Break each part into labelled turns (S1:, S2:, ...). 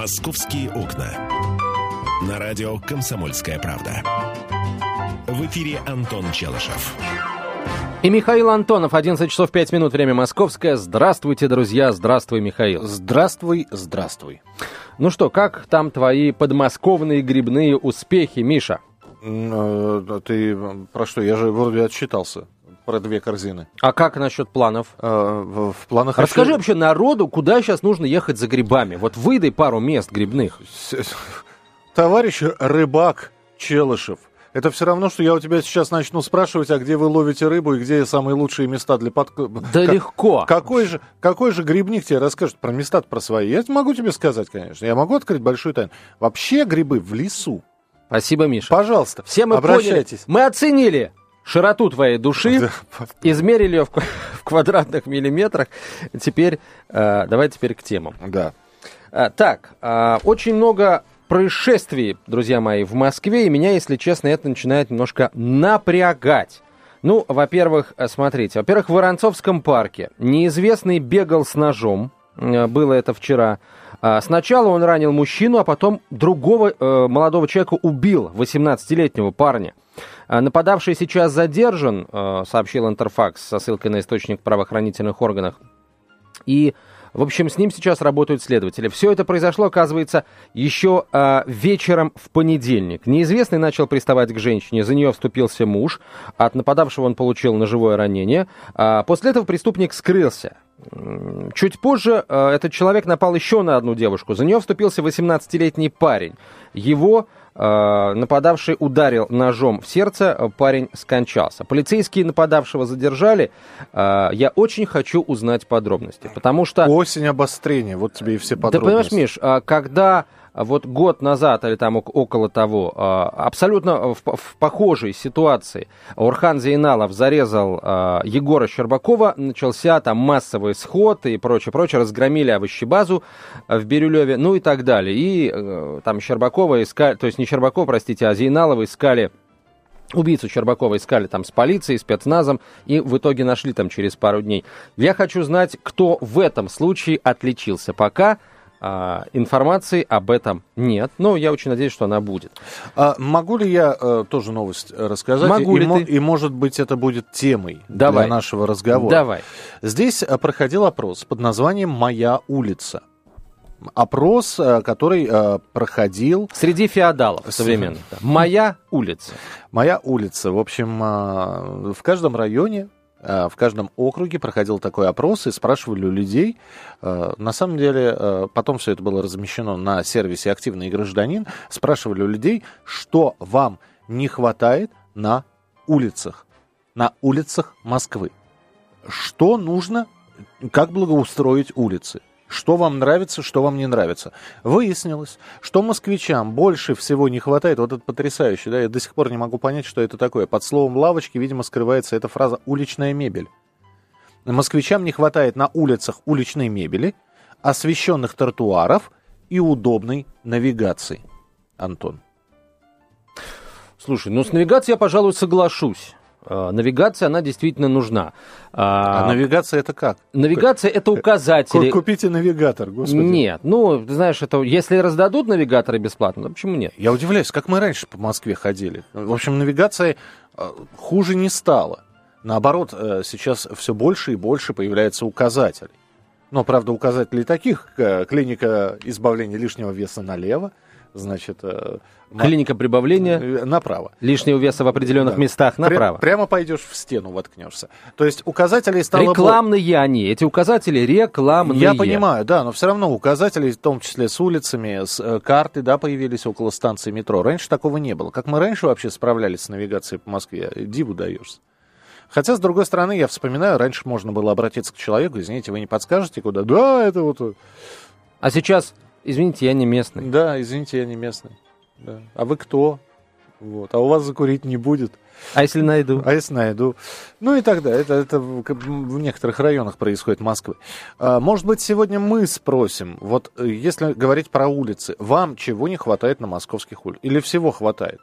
S1: «Московские окна». На радио «Комсомольская правда». В эфире Антон Челышев.
S2: И Михаил Антонов, 11 часов 5 минут, время московское. Здравствуйте, друзья, здравствуй, Михаил.
S3: Здравствуй, здравствуй.
S2: Ну что, как там твои подмосковные грибные успехи, Миша?
S3: Э, ты про что? Я же вроде отчитался про две корзины.
S2: А как насчет планов?
S3: Э, в, в планах...
S2: Расскажи вообще народу, куда сейчас нужно ехать за грибами. Вот выдай пару мест грибных.
S3: Товарищ рыбак Челышев, это все равно, что я у тебя сейчас начну спрашивать, а где вы ловите рыбу и где самые лучшие места для под...
S2: Да как, легко.
S3: Какой же, какой же грибник тебе расскажет про места про свои? Я могу тебе сказать, конечно. Я могу открыть большую тайну. Вообще грибы в лесу.
S2: Спасибо, Миша.
S3: Пожалуйста,
S2: Все мы
S3: обращайтесь.
S2: Поняли. Мы оценили широту твоей души, измерили ее в, в квадратных миллиметрах. Теперь, э, давай теперь к темам.
S3: Да.
S2: Э, так, э, очень много происшествий, друзья мои, в Москве, и меня, если честно, это начинает немножко напрягать. Ну, во-первых, э, смотрите, во-первых, в Воронцовском парке неизвестный бегал с ножом, было это вчера. А, сначала он ранил мужчину, а потом другого э, молодого человека убил, 18-летнего парня. А, нападавший сейчас задержан, э, сообщил Интерфакс со ссылкой на источник в правоохранительных органах. И в общем, с ним сейчас работают следователи. Все это произошло, оказывается, еще э, вечером в понедельник. Неизвестный начал приставать к женщине, за нее вступился муж. От нападавшего он получил ножевое ранение. А после этого преступник скрылся. Чуть позже э, этот человек напал еще на одну девушку. За нее вступился 18-летний парень. Его Э, нападавший ударил ножом в сердце, э, парень скончался. Полицейские нападавшего задержали. Э, я очень хочу узнать подробности, потому что...
S3: Осень обострения, вот тебе и все подробности.
S2: Да понимаешь, Миш, когда вот год назад или там около того, а, абсолютно в, в похожей ситуации Урхан Зейналов зарезал а, Егора Щербакова, начался там массовый сход и прочее, прочее, разгромили овощебазу в Бирюлеве, ну и так далее. И э, там Щербакова искали, то есть не Щербакова, простите, а Зейналова искали Убийцу Щербакова искали там с полицией, спецназом, и в итоге нашли там через пару дней. Я хочу знать, кто в этом случае отличился. Пока а, информации об этом нет, но я очень надеюсь, что она будет.
S3: А могу ли я э, тоже новость рассказать?
S2: Могу
S3: и,
S2: ли
S3: и, ты? и может быть это будет темой
S2: Давай.
S3: для нашего разговора.
S2: Давай.
S3: Здесь э, проходил опрос под названием «Моя улица». Опрос, э, который э, проходил...
S2: Среди феодалов современных. Моя улица.
S3: Моя улица. В общем, в каждом районе в каждом округе проходил такой опрос и спрашивали у людей. Э, на самом деле, э, потом все это было размещено на сервисе «Активный гражданин». Спрашивали у людей, что вам не хватает на улицах, на улицах Москвы. Что нужно, как благоустроить улицы что вам нравится, что вам не нравится. Выяснилось, что москвичам больше всего не хватает, вот это потрясающе, да, я до сих пор не могу понять, что это такое. Под словом лавочки, видимо, скрывается эта фраза «уличная мебель». Москвичам не хватает на улицах уличной мебели, освещенных тротуаров и удобной навигации. Антон.
S2: Слушай, ну с навигацией я, пожалуй, соглашусь. А, навигация, она действительно нужна.
S3: А, а навигация это как?
S2: Навигация это указатели.
S3: Купите навигатор, господи.
S2: Нет, ну, ты знаешь, это если раздадут навигаторы бесплатно, то почему нет?
S3: Я удивляюсь, как мы раньше по Москве ходили. В общем, навигация а, хуже не стала. Наоборот, э, сейчас все больше и больше появляется указателей. Но, правда, указателей таких, клиника избавления лишнего веса налево, значит... Э,
S2: Клиника прибавления.
S3: Э, направо.
S2: Лишнего веса в определенных да. местах направо.
S3: Пря- прямо пойдешь в стену воткнешься. То есть указателей стало...
S2: Рекламные они. Эти указатели рекламные.
S3: Я понимаю, да, но все равно указатели, в том числе с улицами, с э, карты, да, появились около станции метро. Раньше такого не было. Как мы раньше вообще справлялись с навигацией по Москве? Диву даешься. Хотя, с другой стороны, я вспоминаю, раньше можно было обратиться к человеку, извините, вы не подскажете, куда? Да, это вот...
S2: А сейчас Извините, я не местный.
S3: Да, извините, я не местный. Да. А вы кто? Вот. А у вас закурить не будет.
S2: А если найду?
S3: А если найду? Ну и тогда. Это, это в некоторых районах происходит Москвы. А, может быть, сегодня мы спросим, вот э, если говорить про улицы, вам чего не хватает на московских улицах? Или всего хватает?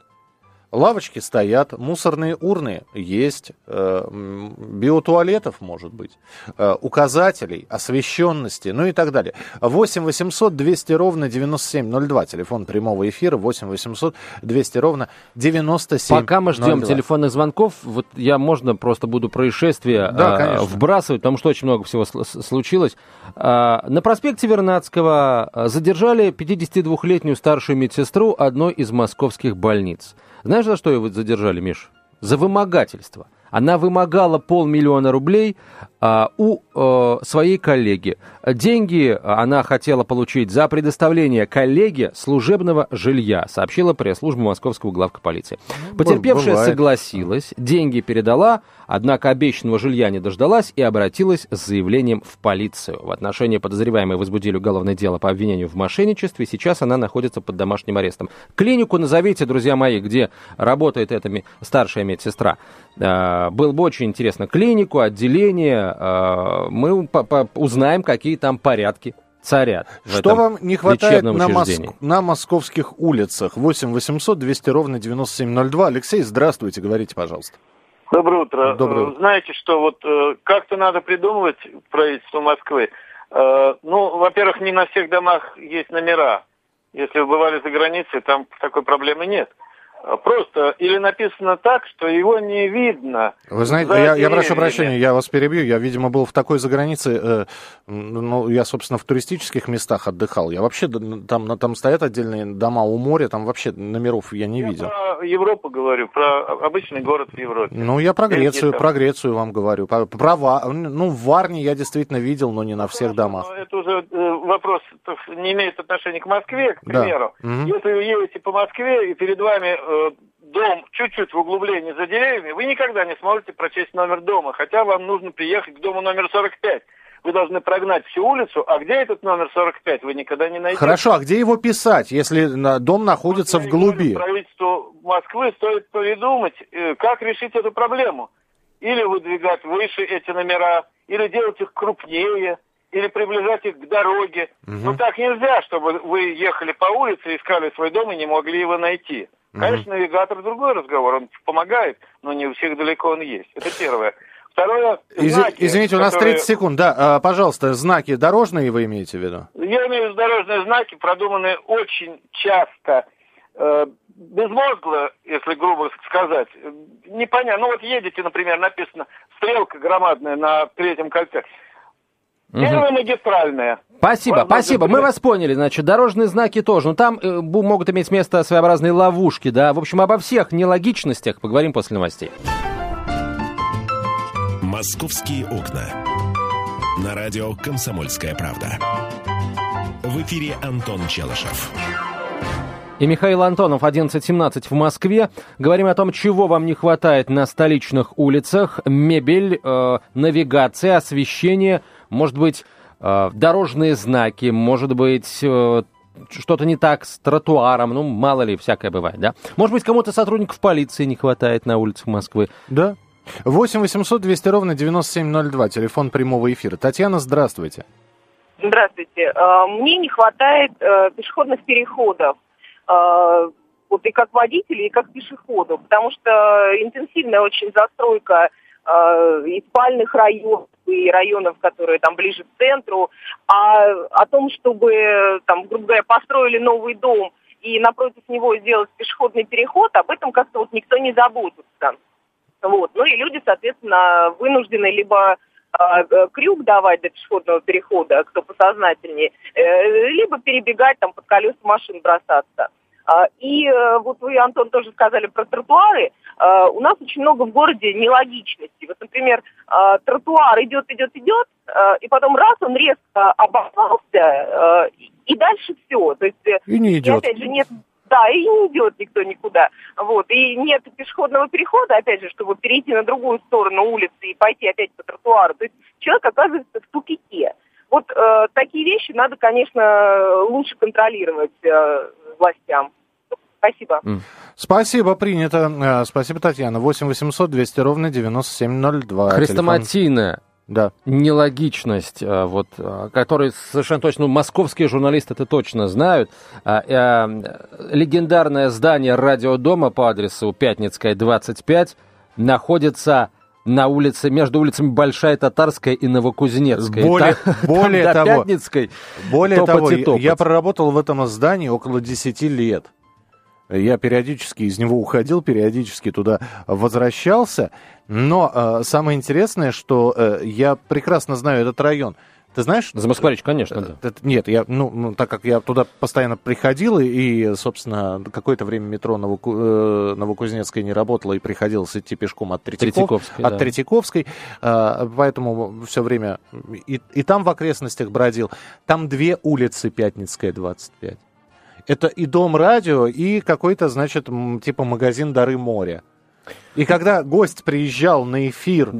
S3: Лавочки стоят, мусорные урны есть, э, биотуалетов, может быть, э, указателей, освещенности, ну и так далее. 8 800 200 ровно 9702, телефон прямого эфира, 8 800 200 ровно 9702.
S2: Пока мы ждем телефонных звонков, вот я, можно, просто буду происшествия
S3: да,
S2: э, вбрасывать, потому что очень много всего случилось. Э, на проспекте Вернадского задержали 52-летнюю старшую медсестру одной из московских больниц. Знаешь, за что его задержали, Миш? За вымогательство. Она вымогала полмиллиона рублей у а, своей коллеги. Деньги она хотела получить за предоставление коллеге служебного жилья, сообщила пресс-служба московского главка полиции. Потерпевшая Бывает. согласилась, деньги передала, однако обещанного жилья не дождалась и обратилась с заявлением в полицию. В отношении подозреваемой возбудили уголовное дело по обвинению в мошенничестве. Сейчас она находится под домашним арестом. Клинику назовите, друзья мои, где работает эта старшая медсестра. А, было бы очень интересно. Клинику, отделение. А, мы узнаем, какие там порядки царят.
S3: Что вам не хватает на, моск... на московских улицах? 8 800 200 ровно 9702. Алексей, здравствуйте, говорите, пожалуйста.
S4: Доброе утро.
S3: Доброе утро.
S4: Знаете, что вот э, как-то надо придумывать правительство Москвы. Э, ну, во-первых, не на всех домах есть номера. Если вы бывали за границей, там такой проблемы нет. Просто или написано так, что его не видно.
S3: Вы знаете, я, я прошу прощения, я вас перебью. Я, видимо, был в такой загранице, э, ну, я, собственно, в туристических местах отдыхал. Я вообще, там, там стоят отдельные дома у моря, там вообще номеров я не
S4: я
S3: видел.
S4: про Европу говорю, про обычный город в Европе.
S3: Ну, я про Грецию, про Грецию вам говорю. Про, про ну, в Варне я действительно видел, но не на всех домах.
S4: Это уже э, вопрос не имеет отношения к Москве, к примеру. Да. Угу. Если вы едете по Москве, и перед вами э, дом чуть-чуть в углублении за деревьями, вы никогда не сможете прочесть номер дома, хотя вам нужно приехать к дому номер 45. Вы должны прогнать всю улицу, а где этот номер 45, вы никогда не найдете.
S3: Хорошо, а где его писать, если дом находится вот в глуби?
S4: Правительству Москвы стоит придумать, э, как решить эту проблему. Или выдвигать выше эти номера, или делать их крупнее, или приближать их к дороге. Угу. Но так нельзя, чтобы вы ехали по улице, искали свой дом и не могли его найти. Конечно, навигатор другой разговор, он помогает, но не у всех далеко он есть. Это первое. Второе,
S3: знаки, Извините, у нас которые... 30 секунд. Да, а, пожалуйста, знаки дорожные вы имеете в виду?
S4: Я имею в виду дорожные знаки, продуманные очень часто, э, безмозгло, если грубо сказать. Непонятно. Ну вот едете, например, написано стрелка громадная на третьем кольце. Первая магистральная.
S2: Спасибо, Возможно, спасибо. Мы вас поняли. Значит, дорожные знаки тоже. Но ну, там э, могут иметь место своеобразные ловушки, да. В общем, обо всех нелогичностях поговорим после новостей.
S1: Московские окна. На радио «Комсомольская правда». В эфире Антон Челышев.
S2: И Михаил Антонов, 11.17 в Москве. Говорим о том, чего вам не хватает на столичных улицах. Мебель, э, навигация, освещение – может быть, э, дорожные знаки, может быть, э, что-то не так с тротуаром, ну, мало ли, всякое бывает, да? Может быть, кому-то сотрудников полиции не хватает на улицах Москвы.
S3: Да. 8 800 200 ровно 9702, телефон прямого эфира. Татьяна, здравствуйте.
S5: Здравствуйте. Э, мне не хватает пешеходных переходов. Вот и как водителей, и как пешеходу, потому что интенсивная очень застройка и спальных районов, и районов, которые там ближе к центру, а о том, чтобы, там, грубо говоря, построили новый дом и напротив него сделать пешеходный переход, об этом как-то вот никто не заботится. Вот. Ну и люди, соответственно, вынуждены либо а, э, крюк давать до пешеходного перехода, кто посознательнее, э, либо перебегать там под колеса машин бросаться. А, и э, вот вы, Антон, тоже сказали про тротуары. А, у нас очень много в городе нелогичности. Вот, например, а, тротуар идет, идет, идет, и потом раз он резко оборвался, и дальше все. То есть,
S3: э, и не идет.
S5: И, опять же, нет да, и не идет никто никуда. Вот. И нет пешеходного перехода, опять же, чтобы перейти на другую сторону улицы и пойти опять по тротуару. То есть человек оказывается в тупике. Вот э, такие вещи надо, конечно, лучше контролировать э, властям. Спасибо.
S3: Спасибо, принято. Э, спасибо, Татьяна. 8 800 200 ровно 9702.
S2: Хрестоматийная
S3: Да.
S2: нелогичность, э, вот, э, которую совершенно точно ну, московские журналисты это точно знают. Легендарное здание радиодома по адресу Пятницкая, 25 находится на улице, между улицами Большая Татарская и Новокузнецкая.
S3: Более,
S2: там,
S3: более
S2: там
S3: того,
S2: Пятницкой
S3: более
S2: топать
S3: того, я проработал в этом здании около 10 лет. Я периодически из него уходил, периодически туда возвращался. Но э, самое интересное, что э, я прекрасно знаю этот район. Ты знаешь?
S2: Замоскворечь, конечно, да.
S3: Это- Нет, я, ну, ну, так как я туда постоянно приходил, и, собственно, какое-то время метро Новоку- э, Новокузнецкой не работало, и приходилось идти пешком от, Третьяков-
S2: Третьяковской,
S3: от
S2: да.
S3: Третьяковской, поэтому все время и, и там в окрестностях бродил. Там две улицы Пятницкая, 25. Это и дом радио, и какой-то, значит, типа магазин «Дары моря». И когда гость приезжал на эфир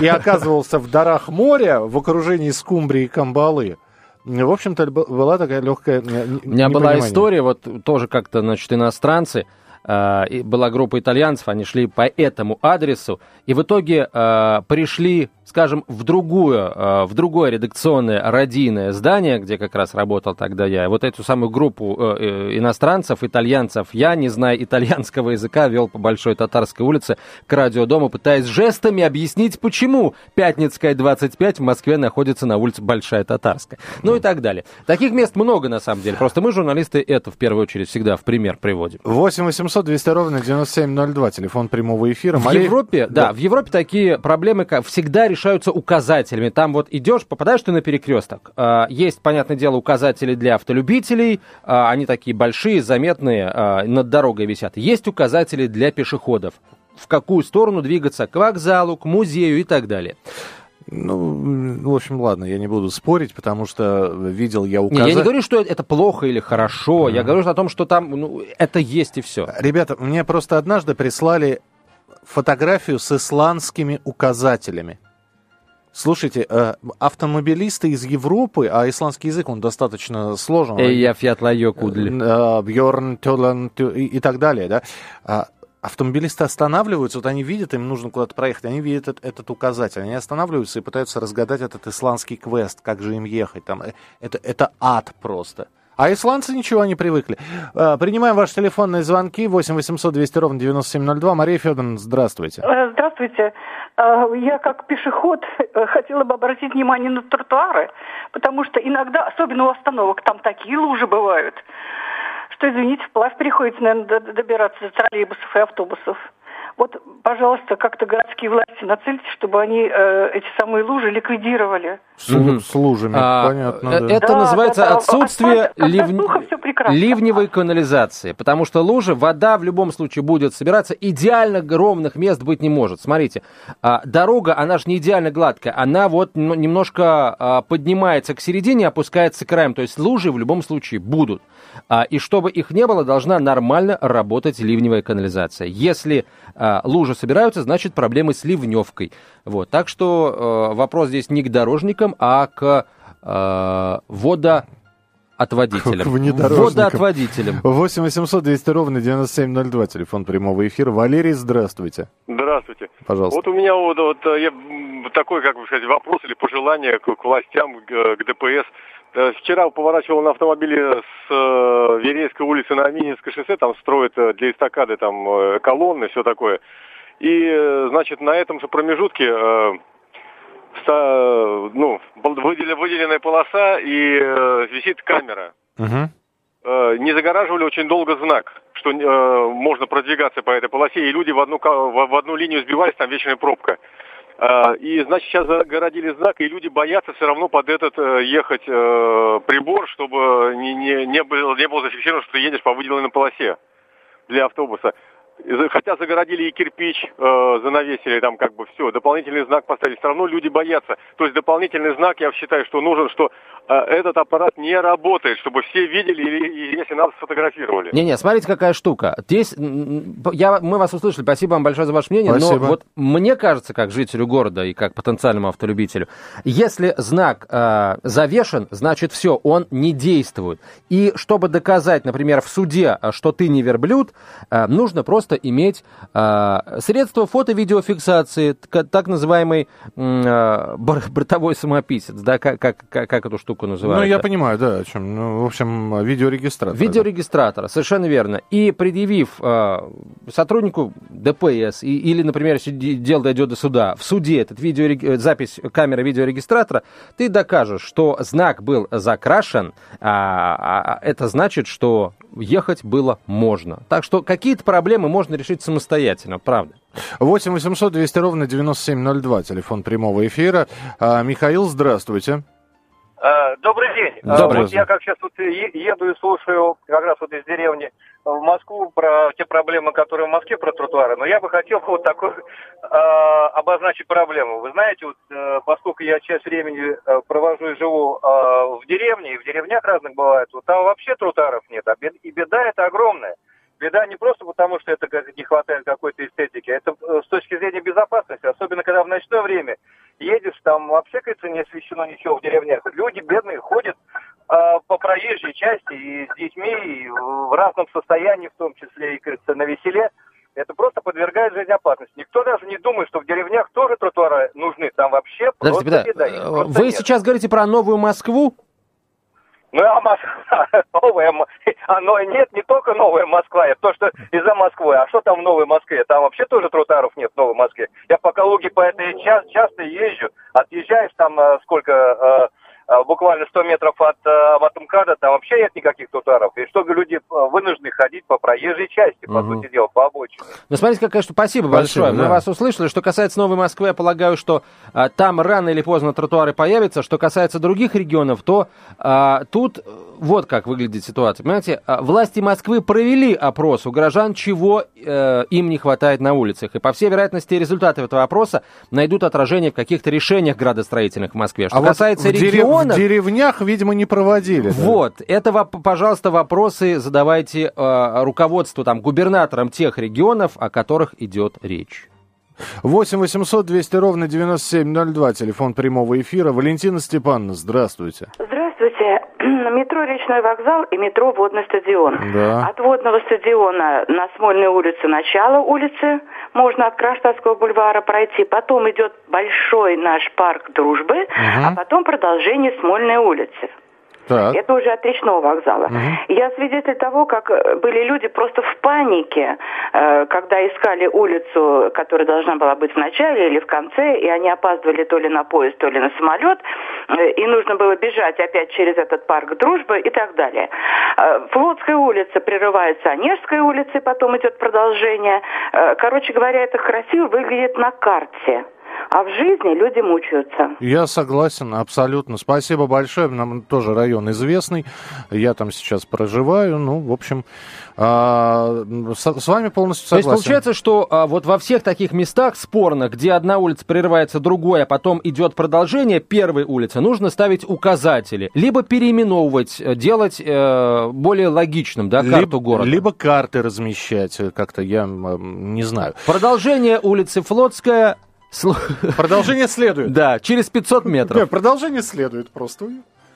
S3: и оказывался в дарах моря в окружении скумбрии и камбалы, в общем-то, была такая легкая...
S2: У меня была история, вот тоже как-то, значит, иностранцы, и была группа итальянцев, они шли по этому адресу, и в итоге э, пришли, скажем, в другую, э, в другое редакционное радийное здание, где как раз работал тогда я. Вот эту самую группу э, э, иностранцев, итальянцев, я, не зная итальянского языка, вел по Большой Татарской улице к радиодому, пытаясь жестами объяснить, почему Пятницкая 25 в Москве находится на улице Большая Татарская. Ну и так далее. Таких мест много, на самом деле. Просто мы, журналисты, это в первую очередь всегда в пример приводим.
S3: 8 800 200 ровно 9702, телефон прямого эфира.
S2: В
S3: Мария-
S2: Европе, да, в Европе такие проблемы как всегда решаются указателями. Там вот идешь, попадаешь ты на перекресток. А, Есть, понятное дело, указатели для автолюбителей. а, Они такие большие, заметные, а, над дорогой висят. Есть указатели для пешеходов. В какую сторону двигаться? К вокзалу, к музею и так далее.
S3: Ну, в общем, ладно, я не буду спорить, потому что видел я указать...
S2: я не говорю, что это плохо или хорошо. Я говорю о том, что там ну, это есть и все.
S3: Ребята, мне просто однажды прислали фотографию с исландскими указателями. Слушайте, э, автомобилисты из Европы, а исландский язык, он достаточно сложен.
S2: Эй, я фьятлайо кудли.
S3: Э, Бьорн, Тёлан, Тё- и, так далее, да. А автомобилисты останавливаются, вот они видят, им нужно куда-то проехать, они видят этот, этот указатель, они останавливаются и пытаются разгадать этот исландский квест, как же им ехать. Там, э, это, это ад просто. А исландцы ничего не привыкли. Э, Принимаем ваши телефонные звонки 8 800 200 ровно 9702. Мария Федоровна, здравствуйте.
S6: Здравствуйте. Э, Я как пешеход э, хотела бы обратить внимание на тротуары, потому что иногда, особенно у остановок, там такие лужи бывают, что, извините, вплавь приходится, наверное, добираться до троллейбусов и автобусов. Вот, пожалуйста, как-то городские власти нацельте, чтобы они э, эти самые лужи ликвидировали.
S3: С, с лужами,
S2: А,
S3: понятно.
S2: э,
S3: да.
S2: Это
S6: Да,
S2: называется
S6: да, да.
S2: отсутствие
S6: всё прекрасно.
S2: ливневой канализации. Потому что лужи, вода в любом случае будет собираться. Идеально ровных мест быть не может. Смотрите, а, дорога, она же не идеально гладкая. Она вот ну, немножко а, поднимается к середине, опускается к краям. То есть лужи в любом случае будут. А, И чтобы их не было, должна нормально работать ливневая канализация. Если а, лужи собираются, значит проблемы с ливневкой. Вот. Так что э, вопрос здесь не к дорожникам, а к э, водоотводителям.
S3: К внедорожникам.
S2: Водоотводителям.
S3: 8 800 200 ровно 9702, телефон прямого эфира. Валерий, здравствуйте.
S7: Здравствуйте.
S3: Пожалуйста.
S7: Вот у меня вот, вот, э, я, такой, как бы сказать, вопрос или пожелание к, к властям, к, к ДПС. Э, Вчера поворачивал на автомобиле с э, Верейской улицы на Мининское шоссе, там строят э, для эстакады там э, колонны, все такое. И, э, значит, на этом же промежутке э, ну, был- выделена, выделенная полоса и э, висит камера. Э, не загораживали очень долго знак, что э, можно продвигаться по этой полосе, и люди в одну, в, одну линию сбивались, там вечная пробка. Э, и, значит, сейчас загородили знак, и люди боятся все равно под этот э, ехать э, прибор, чтобы не, не, не, было, не было зафиксировано, что ты едешь по выделенной полосе для автобуса. Хотя загородили и кирпич, э, занавесили там как бы все, дополнительный знак поставили, все равно люди боятся. То есть дополнительный знак, я считаю, что нужен, что этот аппарат не работает, чтобы все видели или, если надо, сфотографировали.
S2: Не-не, смотрите, какая штука. Здесь я, мы вас услышали, спасибо вам большое за ваше мнение,
S3: Спасибо.
S2: но вот мне кажется, как жителю города и как потенциальному автолюбителю, если знак э, завешен, значит все, он не действует. И чтобы доказать, например, в суде, э, что ты не верблюд, э, нужно просто иметь э, средства фото-видеофиксации, так называемый э, бортовой самописец, да, как, как, как, как эту штуку называют.
S3: Ну, я понимаю, да, о чем. Ну, в общем, видеорегистратор.
S2: Видеорегистратора, совершенно верно. И предъявив э, сотруднику ДПС, и, или, например, если дело дойдет до суда, в суде этот видео, запись камеры видеорегистратора, ты докажешь, что знак был закрашен, а, а, это значит, что ехать было можно. Так что какие-то проблемы можно решить самостоятельно, правда.
S3: 8 800 200 ровно 9702, телефон прямого эфира. А, Михаил, здравствуйте.
S8: А, добрый день.
S3: Добрый.
S8: А, вот я как сейчас вот еду и слушаю как раз вот из деревни в Москву про те проблемы, которые в Москве про тротуары, но я бы хотел вот такой э, обозначить проблему. Вы знаете, вот э, поскольку я часть времени э, провожу и живу э, в деревне, и в деревнях разных бывает, вот там вообще тротуаров нет, а бед, и беда это огромная. Беда не просто потому, что это не хватает какой-то эстетики, это э, с точки зрения безопасности, особенно когда в ночное время едешь, там вообще, кажется, не освещено ничего в деревнях. Люди бедные ходят э, по проезжей части и с детьми, и в разном состоянии, в том числе и, кажется, на веселе. Это просто подвергает жизнь опасности. Никто даже не думает, что в деревнях тоже тротуары нужны. Там вообще
S2: Подождите,
S8: просто
S2: беда.
S8: просто
S2: Вы
S8: нет.
S2: сейчас говорите про новую Москву?
S8: Ну, а Москва, новая, оно нет, не только новая Москва, это то, что из-за Москвы. А что там в Новой Москве? Там вообще тоже тротуаров нет в Новой Москве. Я по Калуге по этой ча- часто езжу, отъезжаешь там э, сколько, э, буквально 100 метров от э, Аватомкада, там вообще нет никаких тротуаров. И чтобы люди э, вынуждены ходить по проезжей части, по
S2: Мгм.
S8: сути дела, по обочине.
S2: Ну, смотрите, какая что. Спасибо,
S3: Спасибо,
S2: большое. Мы
S3: да.
S2: вас услышали. Что касается Новой Москвы, я полагаю, что а, там рано или поздно тротуары появятся. Что касается других регионов, то а, тут э, вот как выглядит ситуация. Понимаете, а, власти Москвы провели опрос у горожан, чего э, им не хватает на улицах. И, по всей вероятности, результаты этого опроса найдут отражение в каких-то решениях градостроительных в Москве. Что
S3: а вот
S2: касается
S3: в, дере-
S2: регионов...
S3: в деревнях, видимо, не проводили. да?
S2: Вот, это, пожалуйста, вопросы задавайте э, руководству, там, губернаторам тех регионов, о которых идет речь.
S3: 8 800 200 ровно 9702, телефон прямого эфира. Валентина Степановна, здравствуйте.
S9: Здравствуйте. Метро Речной вокзал и метро Водный стадион.
S3: Да.
S9: От Водного стадиона на Смольной улице начало улицы можно от Кронштадтского бульвара пройти. Потом идет большой наш парк дружбы, а потом продолжение Смольной улицы.
S3: Так.
S9: Это уже от речного вокзала. Я свидетель того, как э, были люди просто в панике, э, когда искали улицу, которая должна была быть в начале или в конце, и они опаздывали то ли на поезд, то ли на самолет, э, и нужно было бежать опять через этот парк дружбы и так далее. Флотская улица прерывается Онежской улицей, потом идет продолжение. Короче говоря, это красиво выглядит на карте. А в жизни люди мучаются.
S3: Я согласен, абсолютно. Спасибо большое. Нам тоже район известный. Я там сейчас проживаю. Ну, в общем, а, с, с вами полностью
S2: То есть
S3: согласен.
S2: получается, что а, вот во всех таких местах спорных, где одна улица прерывается другой, а потом идет продолжение первой улицы, нужно ставить указатели, либо переименовывать, э, делать э, более логичным, да, карту
S3: либо,
S2: города.
S3: либо карты размещать, э, как-то я не знаю.
S2: Продолжение улицы Флотская,
S3: Продолжение следует.
S2: да, через 500 метров.
S3: Нет, продолжение следует просто.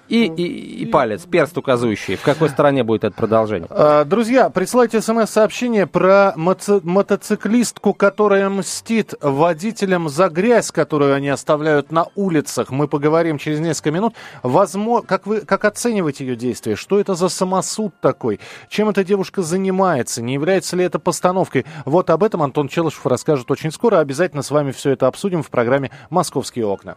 S2: И, и, и палец, перст указывающий, в какой стороне будет это продолжение.
S3: А, Друзья, присылайте смс-сообщение про моци- мотоциклистку, которая мстит водителям за грязь, которую они оставляют на улицах. Мы поговорим через несколько минут. Возможно, как вы как оцениваете ее действия? Что это за самосуд такой? Чем эта девушка занимается? Не является ли это постановкой? Вот об этом Антон Челышев расскажет очень скоро. Обязательно с вами все это обсудим в программе «Московские окна».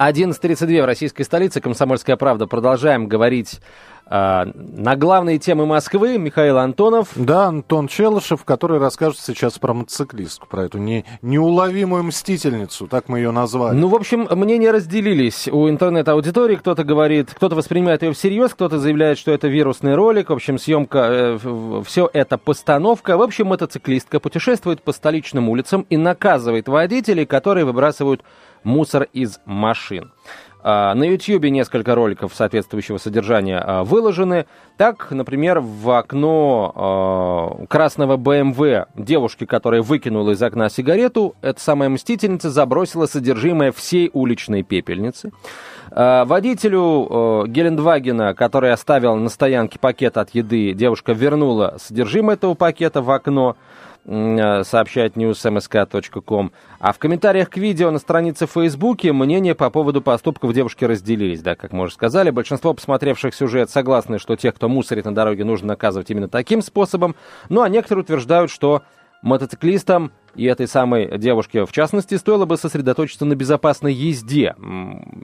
S2: 11.32 в российской столице. Комсомольская правда. Продолжаем говорить А, на главные темы Москвы Михаил Антонов.
S3: Да, Антон Челышев, который расскажет сейчас про мотоциклистку, про эту не, неуловимую мстительницу, так мы ее назвали.
S2: Ну, в общем, мнения разделились у интернет-аудитории. Кто-то говорит, кто-то воспринимает ее всерьез, кто-то заявляет, что это вирусный ролик. В общем, съемка, э, все это постановка. В общем, мотоциклистка путешествует по столичным улицам и наказывает водителей, которые выбрасывают мусор из машин. А, на YouTube несколько роликов соответствующего содержания а, выложены. Так, например, в окно а, красного BMW девушки, которая выкинула из окна сигарету, эта самая мстительница забросила содержимое всей уличной пепельницы. Водителю Гелендвагена, который оставил на стоянке пакет от еды, девушка вернула содержимое этого пакета в окно. Э, сообщает newsmsk.com. А в комментариях к видео на странице в Фейсбуке мнения по поводу поступков девушки разделились. Да, как мы уже сказали, большинство посмотревших сюжет согласны, что тех, кто мусорит на дороге, нужно наказывать именно таким способом. Ну а некоторые утверждают, что мотоциклистам и этой самой девушке, в частности, стоило бы сосредоточиться на безопасной езде.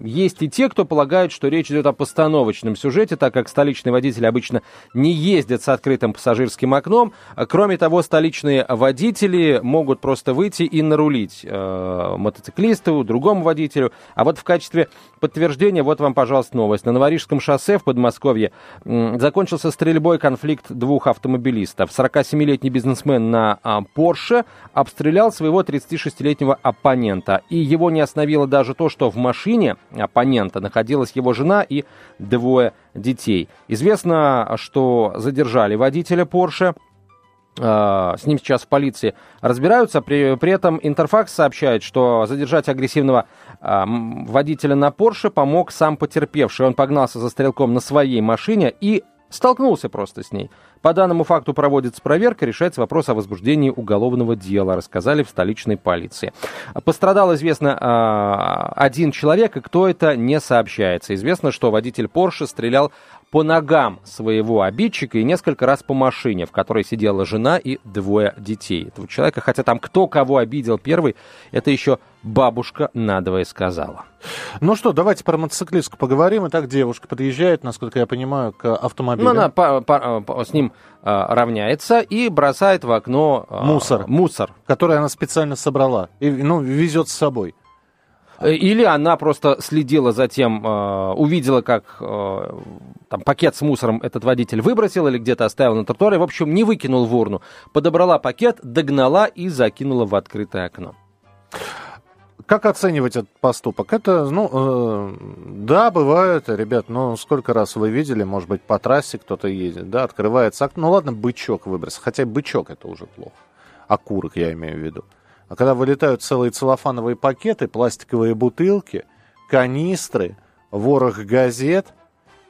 S2: Есть и те, кто полагает, что речь идет о постановочном сюжете, так как столичные водители обычно не ездят с открытым пассажирским окном. Кроме того, столичные водители могут просто выйти и нарулить э, мотоциклисту, другому водителю. А вот в качестве подтверждения, вот вам, пожалуйста, новость. На Новорижском шоссе в Подмосковье э, закончился стрельбой конфликт двух автомобилистов. 47-летний бизнесмен на э, Porsche обстрелял своего 36-летнего оппонента. И его не остановило даже то, что в машине оппонента находилась его жена и двое детей. Известно, что задержали водителя Porsche. А, с ним сейчас в полиции разбираются. При, при этом Интерфакс сообщает, что задержать агрессивного э, водителя на Порше помог сам потерпевший. Он погнался за стрелком на своей машине и столкнулся просто с ней. По данному факту проводится проверка, решается вопрос о возбуждении уголовного дела, рассказали в столичной полиции. Пострадал, известно, а, один человек, и кто это, не сообщается. Известно, что водитель Порше стрелял по ногам своего обидчика и несколько раз по машине, в которой сидела жена и двое детей этого человека. Хотя там кто кого обидел первый, это еще бабушка надвое сказала.
S3: Ну что, давайте про мотоциклистку поговорим. Итак, девушка подъезжает, насколько я понимаю, к автомобилю. Ну,
S2: она по, по, по, с ним а, равняется и бросает в окно
S3: а, мусор,
S2: мусор,
S3: который она специально собрала и ну, везет с собой.
S2: Э, или она просто следила за тем, э, увидела, как э, там, пакет с мусором этот водитель выбросил или где-то оставил на тротуаре, в общем, не выкинул в урну. Подобрала пакет, догнала и закинула в открытое окно.
S3: Как оценивать этот поступок? Это, ну, э, да, бывает, ребят, ну, сколько раз вы видели, может быть, по трассе кто-то едет, да, открывается окно, ну, ладно, бычок выбросил, хотя бычок это уже плохо, окурок я имею в виду. А когда вылетают целые целлофановые пакеты, пластиковые бутылки, канистры, ворох газет,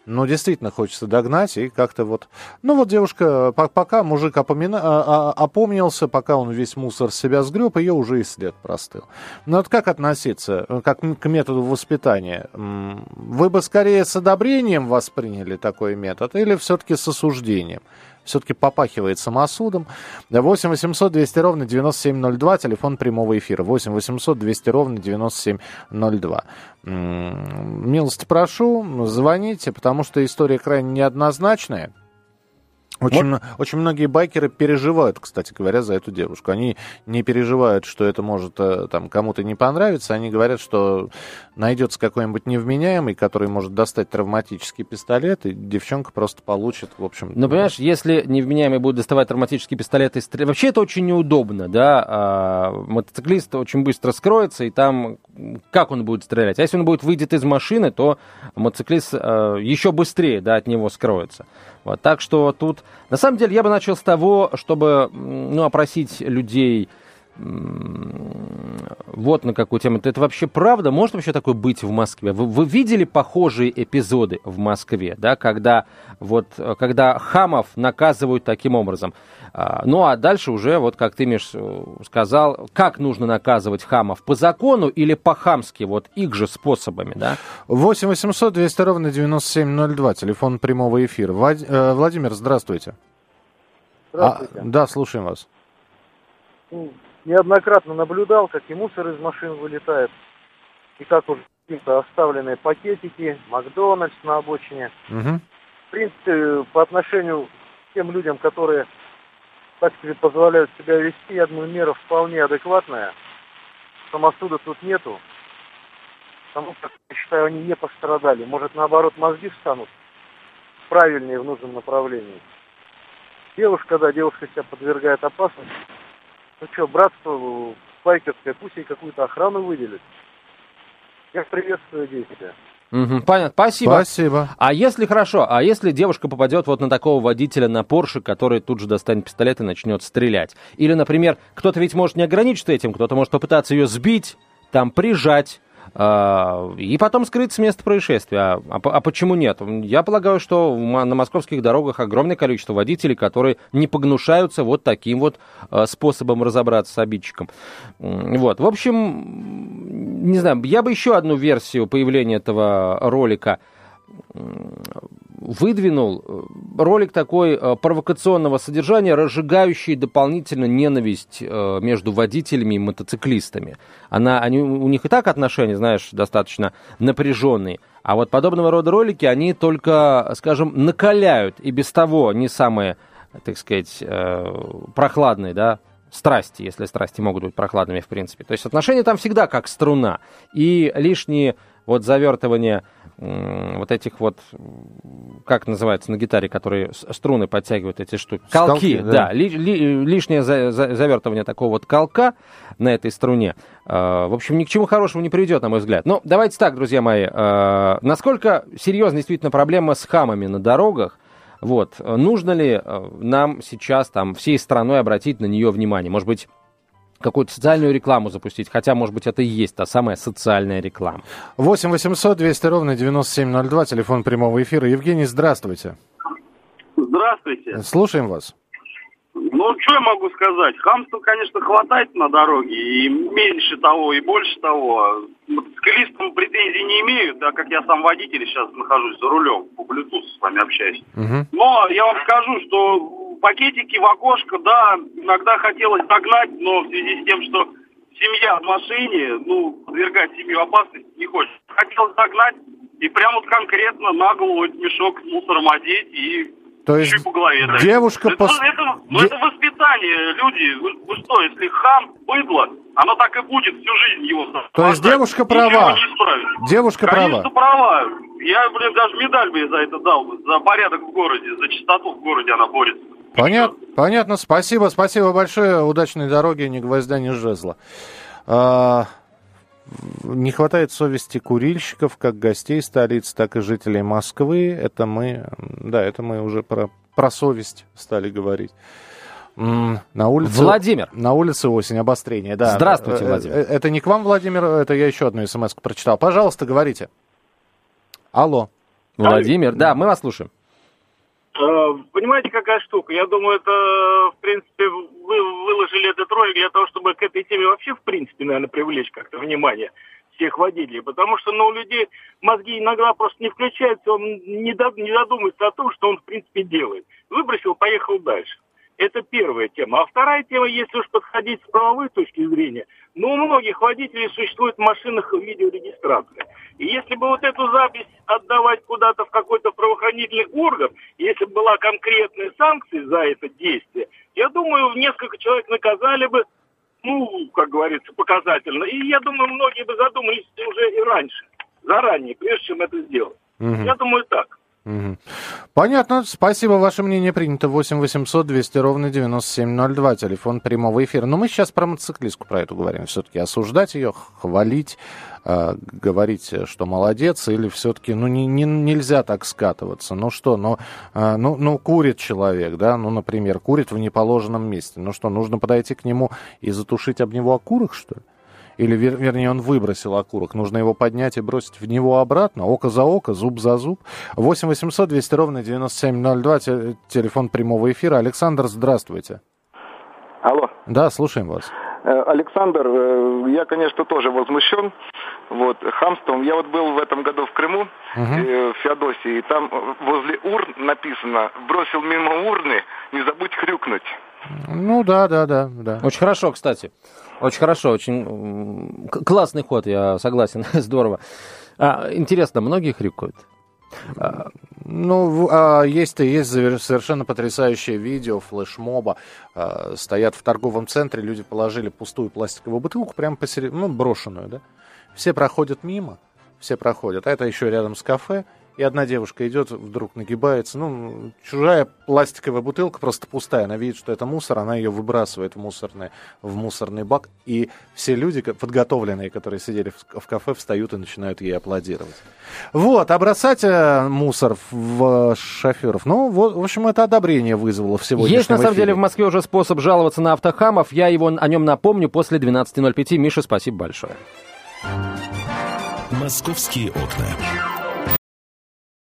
S3: ну, действительно хочется догнать и как-то вот... Ну, вот девушка, пока мужик опомина... А, а, опомнился, пока он весь мусор с себя сгреб, ее уже и след простыл. Но вот как относиться как к методу воспитания? Вы бы скорее с одобрением восприняли такой метод или все-таки с осуждением? Все-таки попахивает самосудом. 8 800 200 ровно 9702, телефон прямого эфира. 8 800 200 ровно 9702. Милости прошу, звоните, потому что история крайне неоднозначная. Очень, вот. очень многие байкеры переживают, кстати говоря, за эту девушку. Они не переживают, что это может э, там, кому-то не понравиться. Они говорят, что найдется какой-нибудь невменяемый, который может достать травматический пистолет, и девчонка просто получит, в общем...
S2: Ну, понимаешь, если невменяемый будет доставать травматический пистолет и стрелять... Вообще это очень неудобно, да? А, мотоциклист очень быстро скроется, и там как он будет стрелять? А если он будет выйдет из машины, то мотоциклист а, еще быстрее, да, от него скроется. Вот, так что тут, на самом деле, я бы начал с того, чтобы, ну, опросить людей, вот на какую тему. Это вообще правда? Может вообще такое быть в Москве? Вы, вы видели похожие эпизоды в Москве, да, когда вот, когда хамов наказывают таким образом? А, ну, а дальше уже, вот как ты, Миш, сказал, как нужно наказывать хамов? По закону или по-хамски? Вот их же способами, да?
S3: 8 800 200 ровно 9702, телефон прямого эфира. Э, Владимир, здравствуйте.
S10: Здравствуйте.
S3: А, да, слушаем вас.
S10: Неоднократно наблюдал, как и мусор из машин вылетает, и как уже какие-то оставленные пакетики, Макдональдс на обочине.
S3: Угу.
S10: В принципе, по отношению к тем людям, которые, так сказать, позволяют себя вести, я думаю, мера вполне адекватная. Самосуда тут нету. Потому что, я считаю, они не пострадали. Может, наоборот, мозги встанут правильнее в нужном направлении. Девушка, да, девушка себя подвергает опасности. Ну что, братство байкерское, пусть ей какую-то охрану выделит. Я приветствую действия.
S2: Мгм, понятно, спасибо.
S3: Спасибо.
S2: А если хорошо, а если девушка попадет вот на такого водителя на Порше, который тут же достанет пистолет и начнет стрелять? Или, например, кто-то ведь может не ограничиться этим, кто-то может попытаться ее сбить, там прижать, и потом скрыть с места происшествия. А, а а почему нет? Я полагаю, что на московских дорогах огромное количество водителей, которые не погнушаются вот таким вот а, способом разобраться с обидчиком. Вот. В общем, не знаю, я бы еще одну версию появления этого ролика выдвинул. Э, Ролик такой э, провокационного содержания, разжигающий дополнительно ненависть э, между водителями и мотоциклистами. Она, они, у них и так отношения, знаешь, достаточно напряженные. А вот подобного рода ролики, они только, скажем, накаляют и без того не самые, так сказать, прохладные, да, страсти, если страсти могут быть прохладными, в принципе. То есть отношения там всегда как струна. И лишние вот завертывания вот этих вот, как называется на гитаре, которые струны подтягивают эти штуки?
S3: Скалки,
S2: Колки,
S3: да.
S2: да. Ли- ли- лишнее за- за- завертывание такого вот колка на этой струне, э, в общем, ни к чему хорошему не приведет, на мой взгляд. Но давайте так, друзья мои, э, насколько серьезна действительно проблема с хамами на дорогах, вот, нужно ли э, нам сейчас там всей страной обратить на нее внимание? Может быть, какую-то социальную рекламу запустить, хотя, может быть, это и есть та самая социальная реклама.
S3: 8 800 200 ровно 9702, телефон прямого эфира. Евгений, здравствуйте.
S11: Здравствуйте.
S3: Слушаем вас.
S11: Ну, что я могу сказать? Хамства, конечно, хватает на дороге, и меньше того, и больше того. Мотоциклистам претензий не имею, так как я сам водитель и сейчас нахожусь за рулем, по Bluetooth с вами общаюсь.
S3: Мгм.
S11: Но я вам скажу, что пакетики в окошко, да, иногда хотелось догнать, но в связи с тем, что семья в машине, ну, подвергать семью опасности не хочется. Хотелось догнать и прямо вот конкретно на голову этот мешок с мусором одеть и
S3: То есть
S11: по голове. дать.
S3: девушка
S11: это,
S3: пос-
S11: это, ну,
S3: де-
S11: это воспитание, люди. Вы, вы что, если хам, быдло, оно так и будет всю жизнь его
S3: То есть девушка права. Девушка
S11: Конечно,
S3: права.
S11: права. Я, блин, даже медаль бы за это дал, за порядок в городе, за чистоту в городе она борется.
S3: Понятно, понятно. Спасибо, спасибо большое. Удачной дороги, ни гвоздя, ни жезла. А, не хватает совести курильщиков, как гостей столицы, так и жителей Москвы. Это мы, да, это мы уже про, про совесть стали говорить. На улице...
S2: Владимир.
S3: На улице осень, обострение, да.
S2: Здравствуйте,
S3: э,
S2: Владимир.
S3: э, Это не к вам, Владимир, это я еще одну смс прочитал. Пожалуйста, говорите. Алло.
S2: Владимир, да, мы вас слушаем.
S12: Э, Понимаете, какая штука? Я думаю, это, в принципе, вы выложили этот ролик для того, чтобы к этой теме вообще, в принципе, наверное, привлечь как-то внимание всех водителей. Потому что, ну, у людей мозги иногда просто не включаются, он не, не задумывается о том, что он, в принципе, делает. Выбросил, поехал дальше. Это первая тема. А вторая тема, если уж подходить с правовой точки зрения, ну, у многих водителей существует в машинах видеорегистрация. И если бы вот эту запись отдавать куда-то в какой-то правоохранительный орган, если бы была конкретная санкция за это действие, я думаю, несколько человек наказали бы, ну, как говорится, показательно. И я думаю, многие бы задумались уже и раньше, заранее, прежде чем это сделать.
S3: Мгм.
S12: Я думаю, так.
S3: Понятно, спасибо, ваше мнение принято. 8 800 200 ровно 9702, телефон прямого эфира. Но мы сейчас про мотоциклистку про эту говорим. Все-таки осуждать ее, хвалить, э, говорить, что молодец, или все-таки, ну, не, не- нельзя так скатываться. Ну что, ну, э, ну, ну, курит человек, да, ну, например, курит в неположенном месте. Ну что, нужно подойти к нему и затушить об него окурок, что ли? Или, вер- вернее, он выбросил окурок. Нужно его поднять и бросить в него обратно. Око за око, зуб за зуб. 8 800 200 ровно 9702. те- Телефон прямого эфира. Александр, здравствуйте.
S13: Алло.
S3: Да, слушаем вас.
S13: Э, Александр, э, я, конечно, тоже возмущен вот, хамством. Я вот был в этом году в Крыму, э, в Феодосии, и там э, возле урн написано «бросил мимо урны, не забудь хрюкнуть».
S3: Ну да, да, да, да.
S2: Очень хорошо, кстати. Очень хорошо, очень классный ход, я согласен, здорово. А, интересно, многие хрюкают? А,
S3: Ну, а, есть, есть совершенно потрясающее видео флешмоба. А, стоят в торговом центре, люди положили пустую пластиковую бутылку прямо посередине, ну, брошенную, да. Все проходят мимо, все проходят. А это еще рядом с кафе. И одна девушка идет, вдруг нагибается. Ну, чужая пластиковая бутылка просто пустая. Она видит, что это мусор, она ее выбрасывает в мусорный, в мусорный бак. И все люди, подготовленные, которые сидели в, в кафе, встают и начинают ей аплодировать. Вот, а бросать э, мусор в шоферов. Ну, вот, в общем, это одобрение вызвало всего.
S2: Есть, на самом эфире. деле, в Москве уже способ жаловаться на автохамов. Я его о нем напомню после 12.05. Миша, спасибо большое.
S1: «Московские окна».